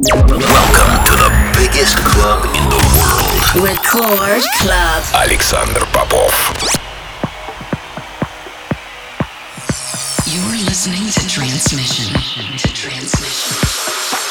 Welcome to the biggest club in the world. Record Club. Alexander Popov. You're listening to Transmission. To Transmission.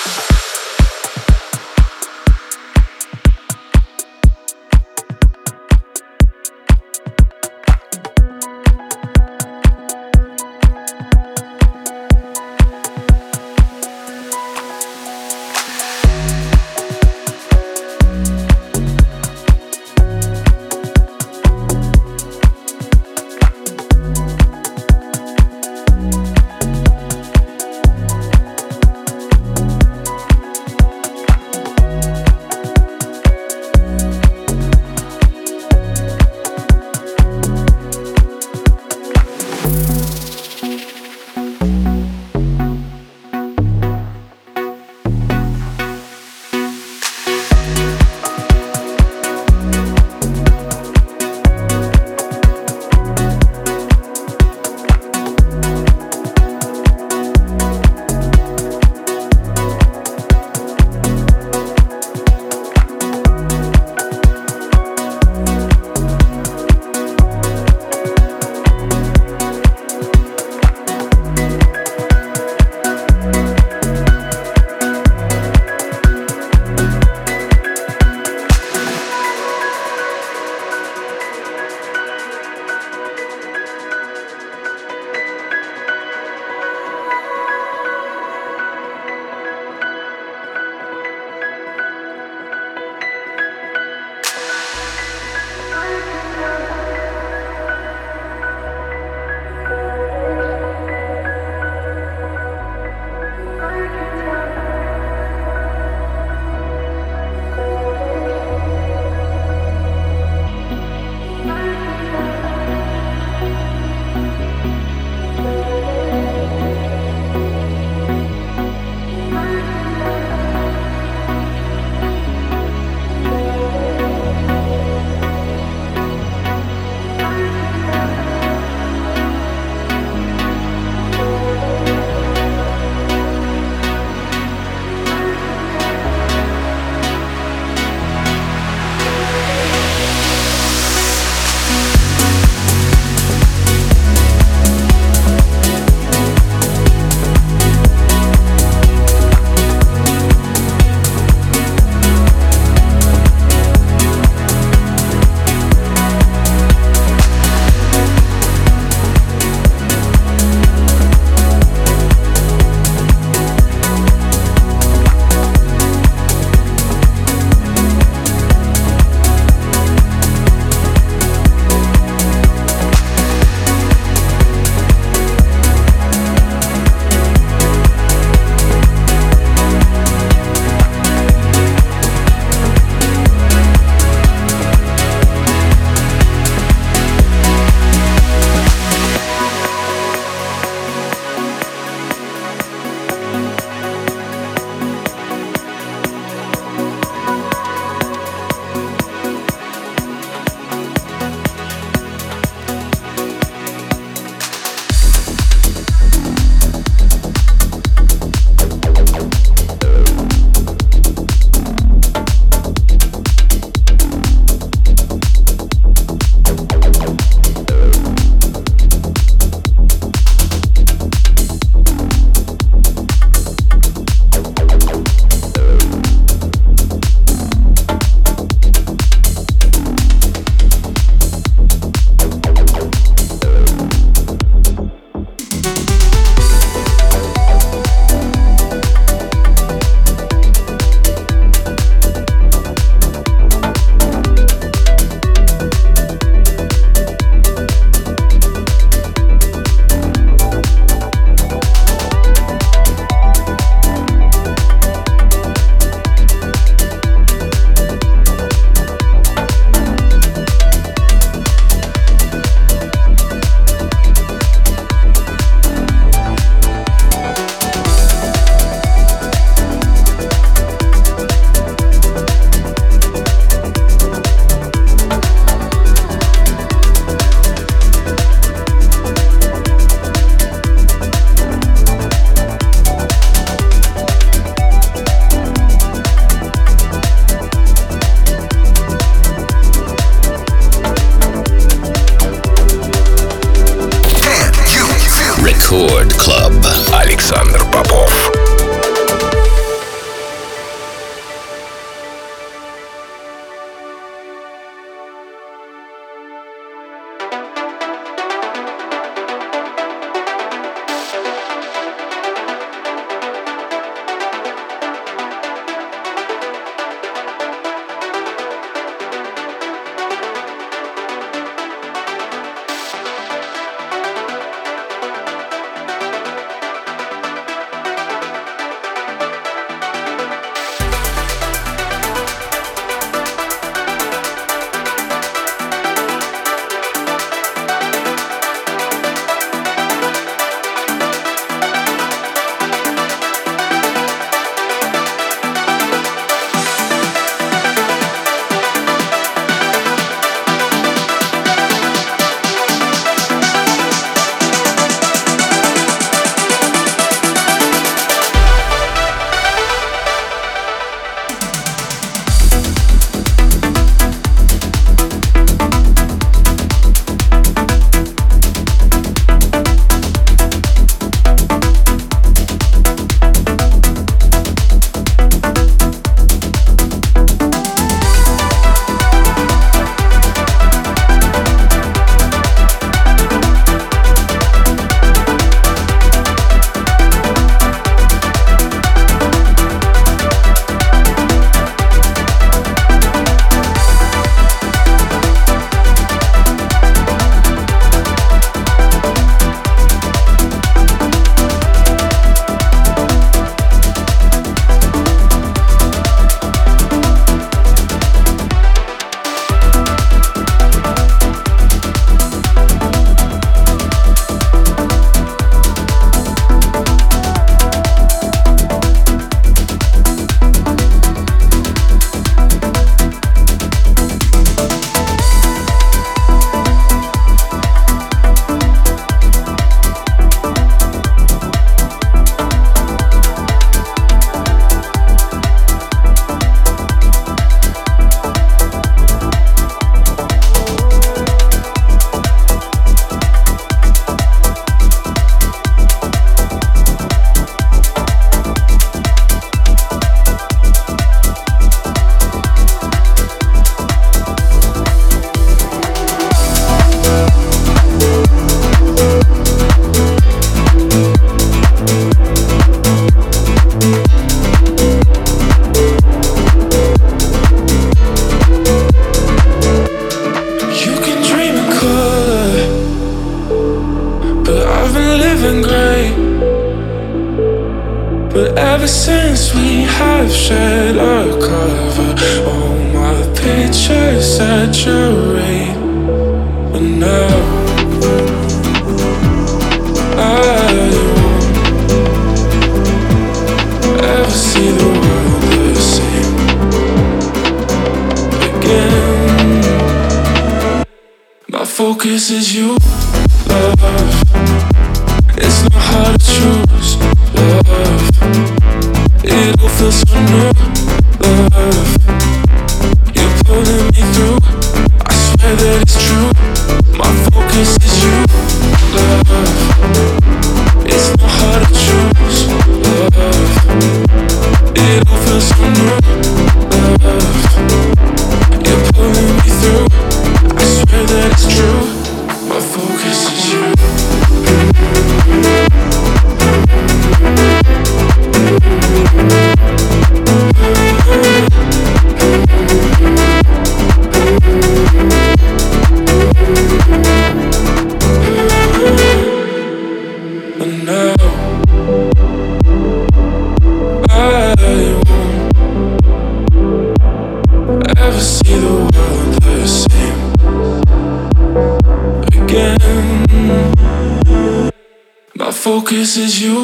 you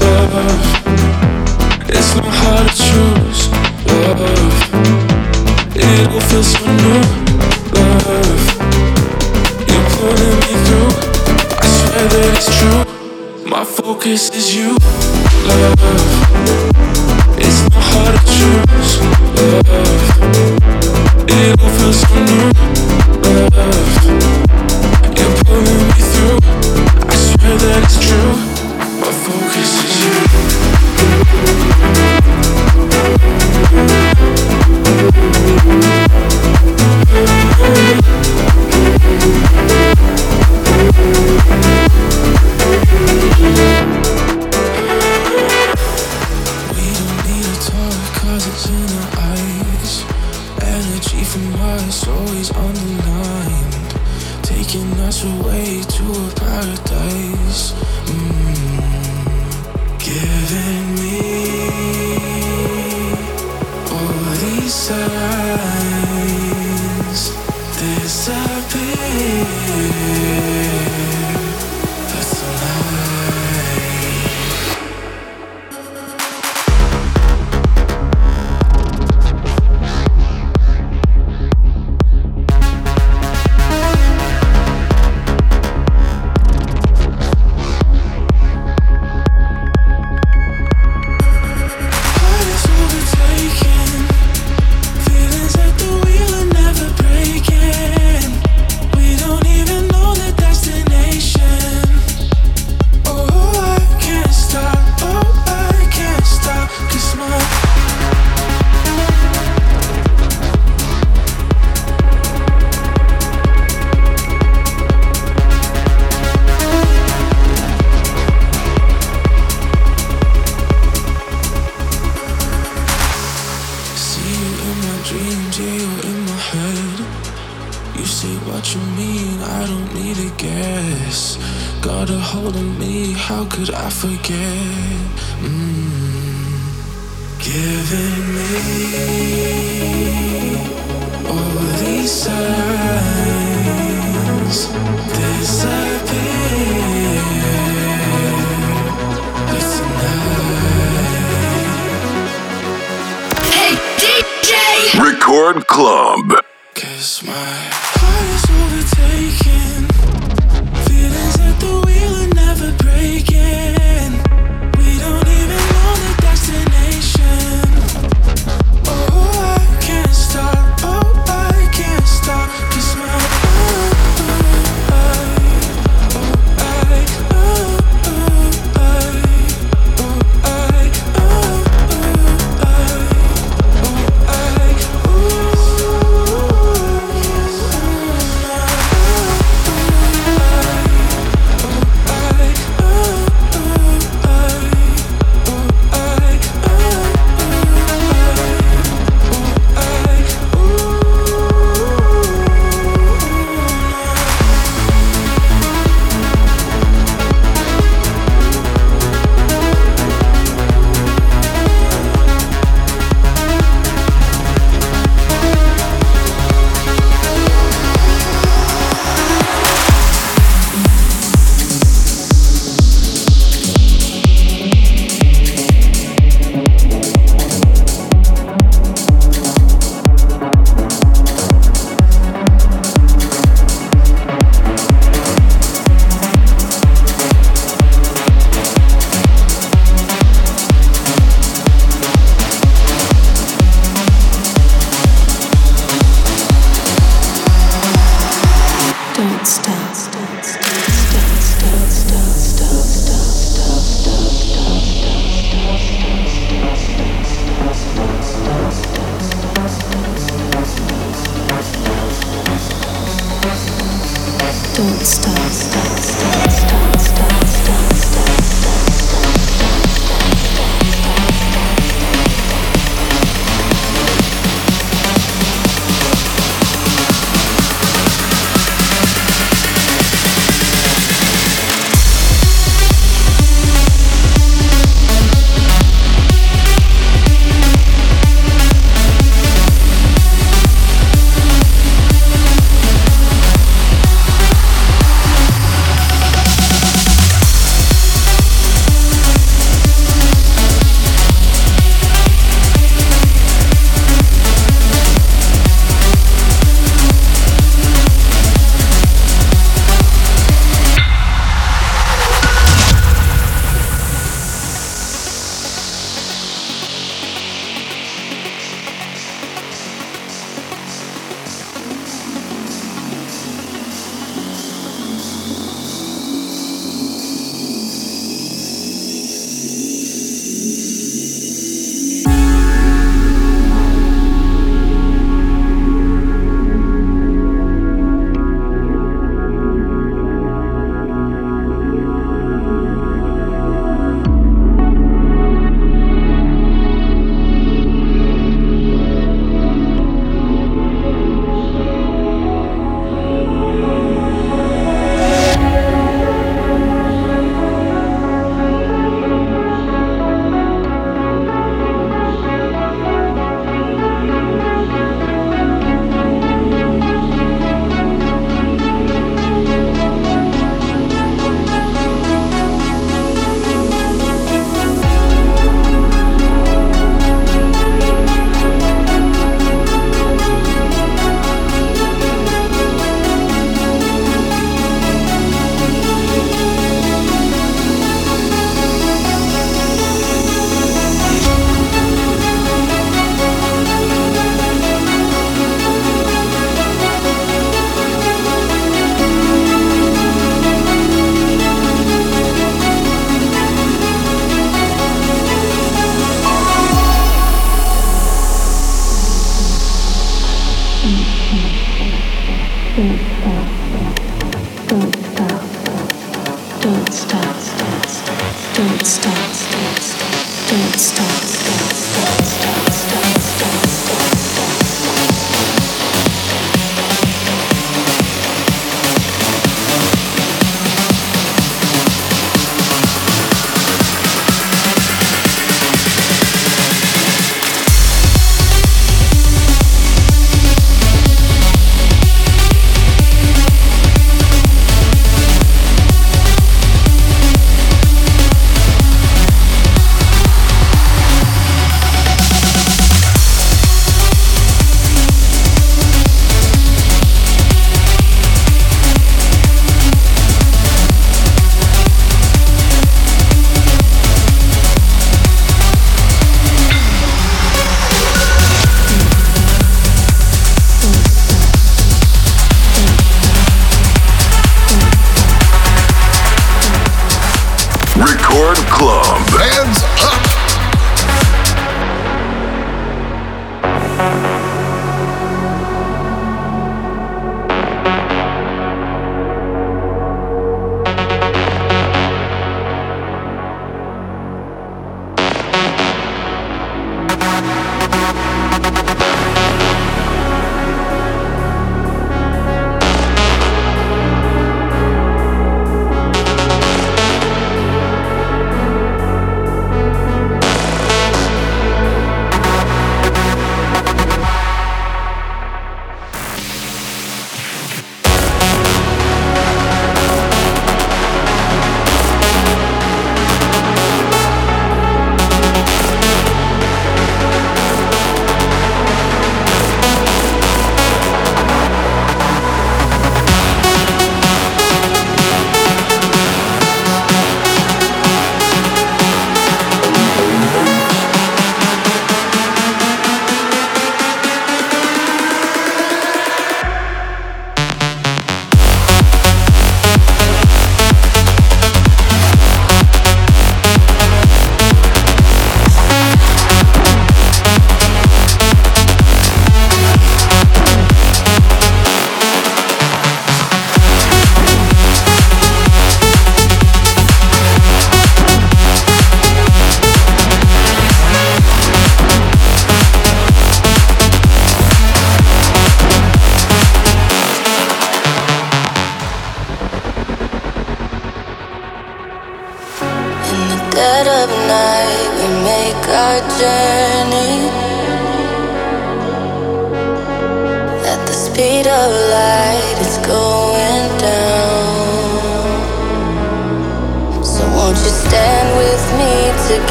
love. It's not hard to choose love. It all feels so new, love. You're pulling me through. I swear that it's true. My focus is you.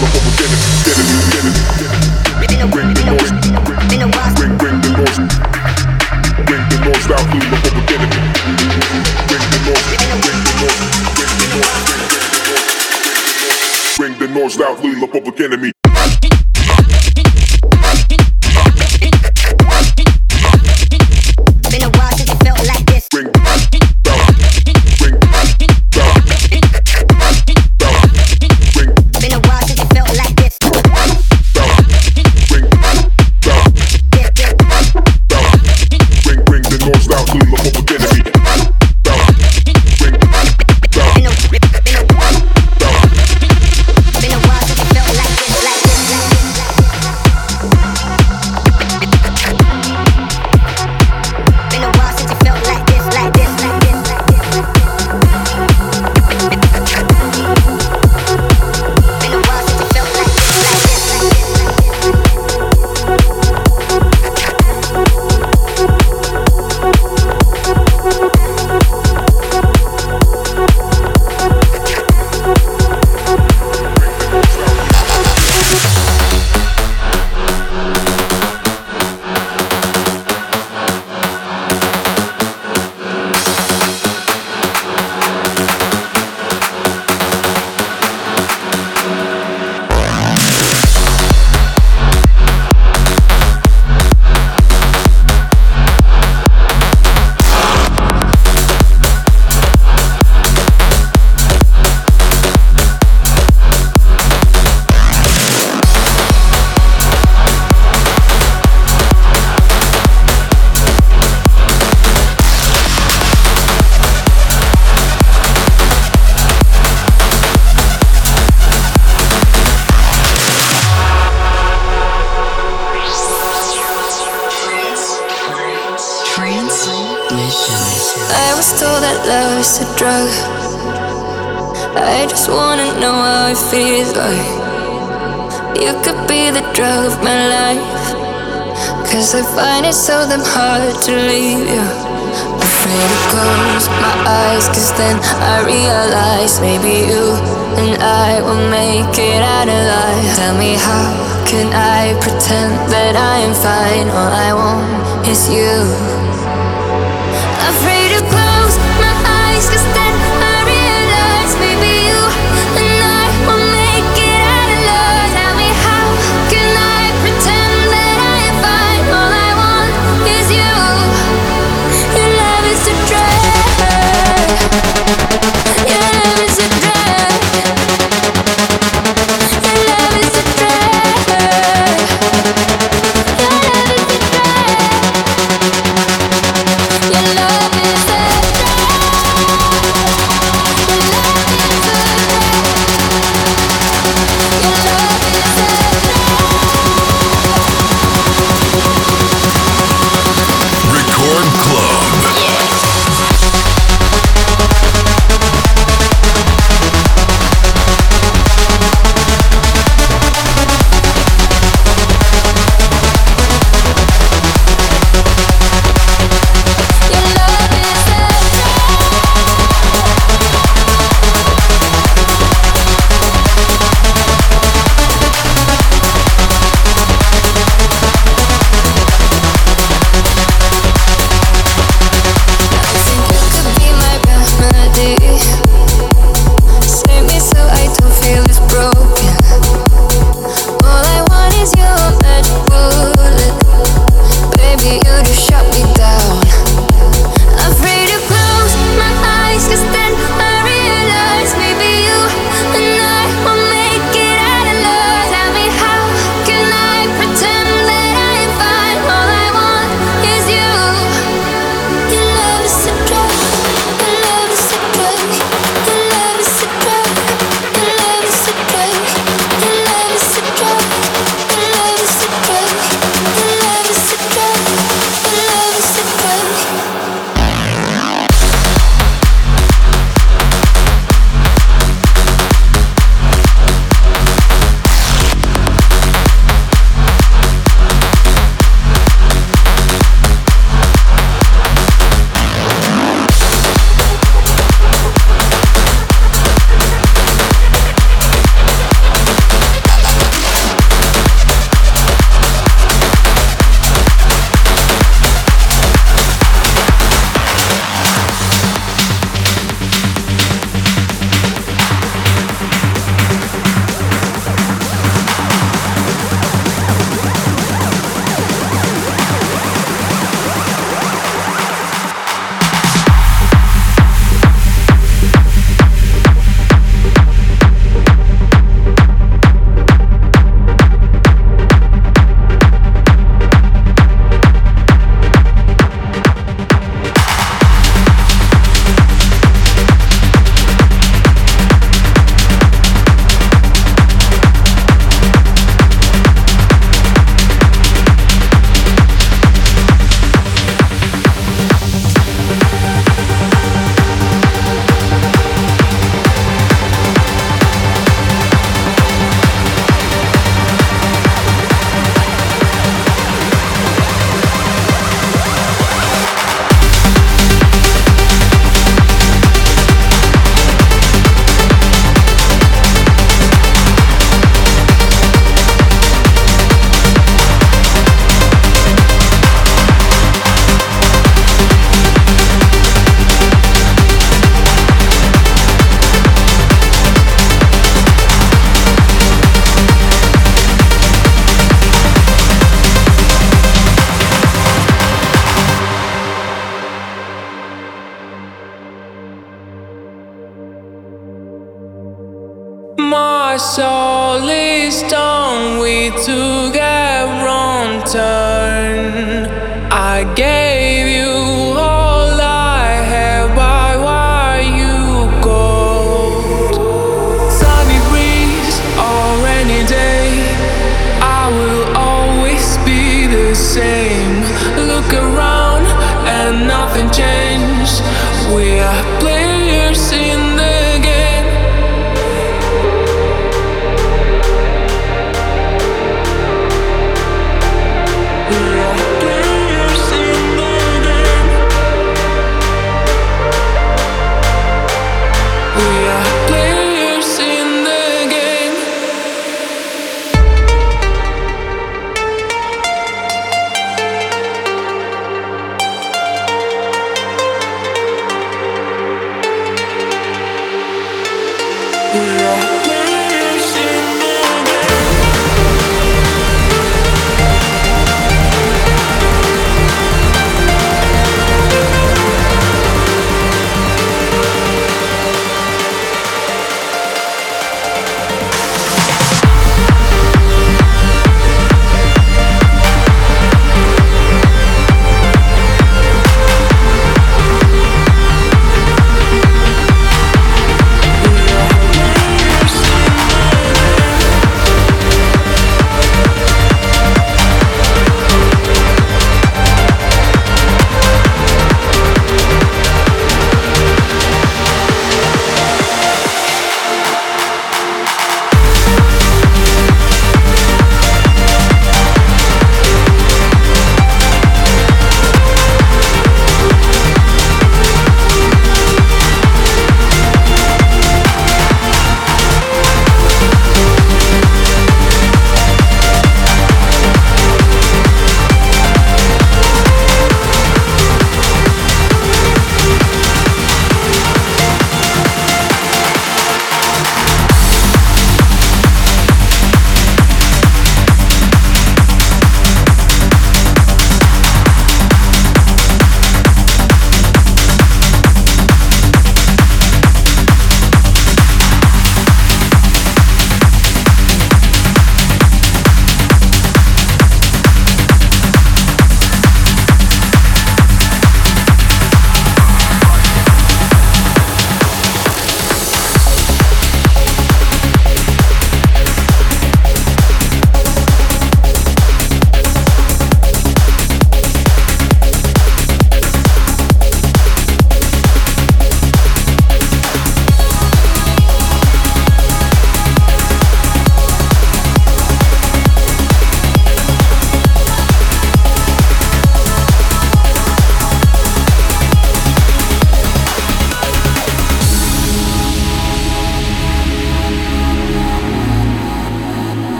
the whole beginning. it's a drug. I just wanna know how it feels like. You could be the drug of my life. Cause I find it so damn hard to leave you. Afraid to close my eyes, cause then I realize maybe you and I will make it out alive. Tell me how can I pretend that I am fine? All I want is you.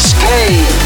Escape.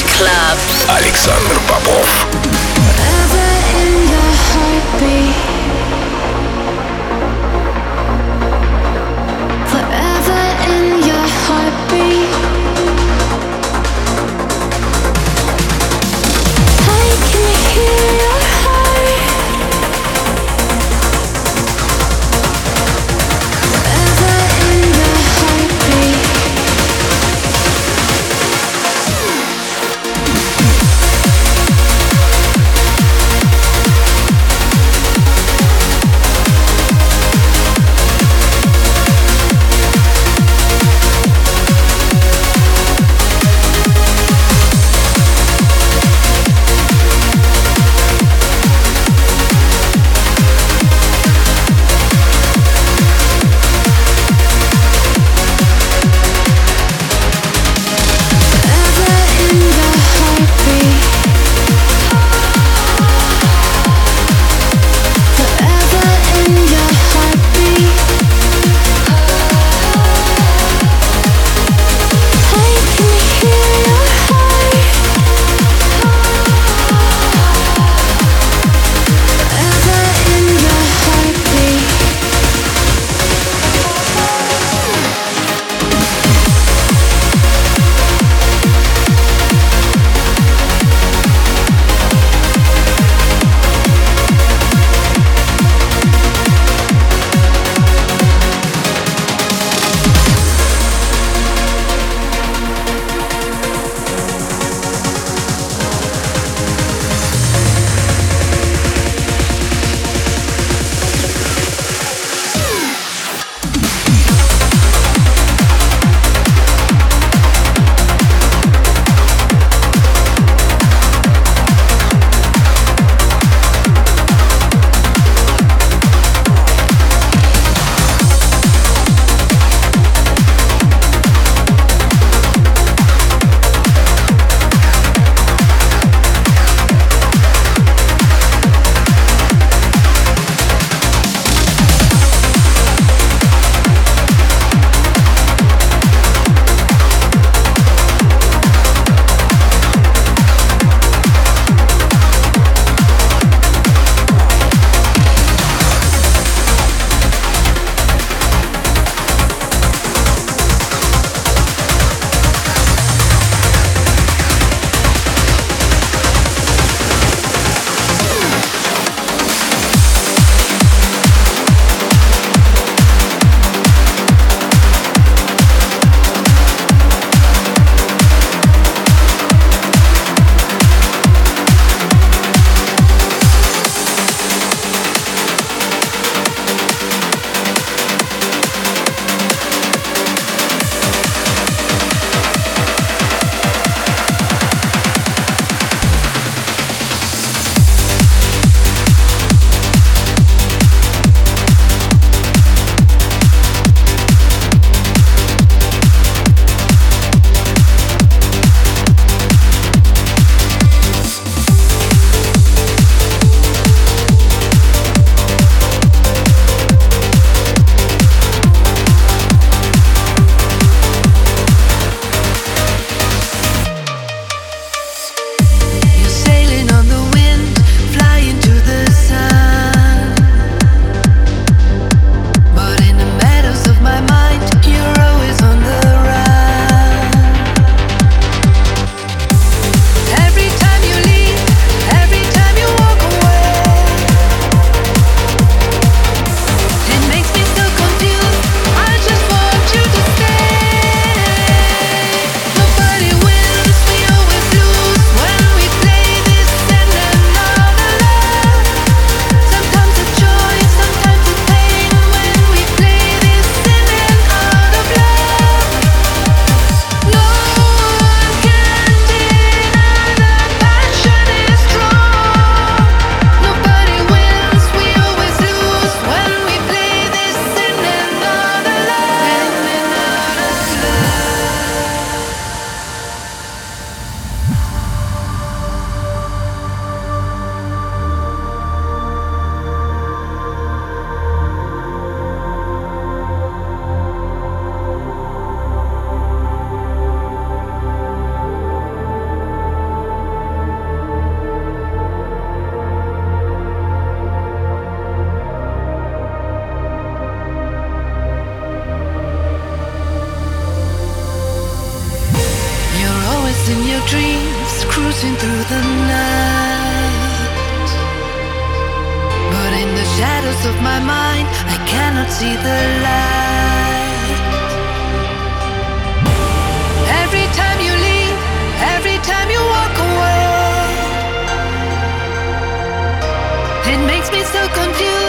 Club. Александр Попов. Ever in your heartbeat. It makes me so confused.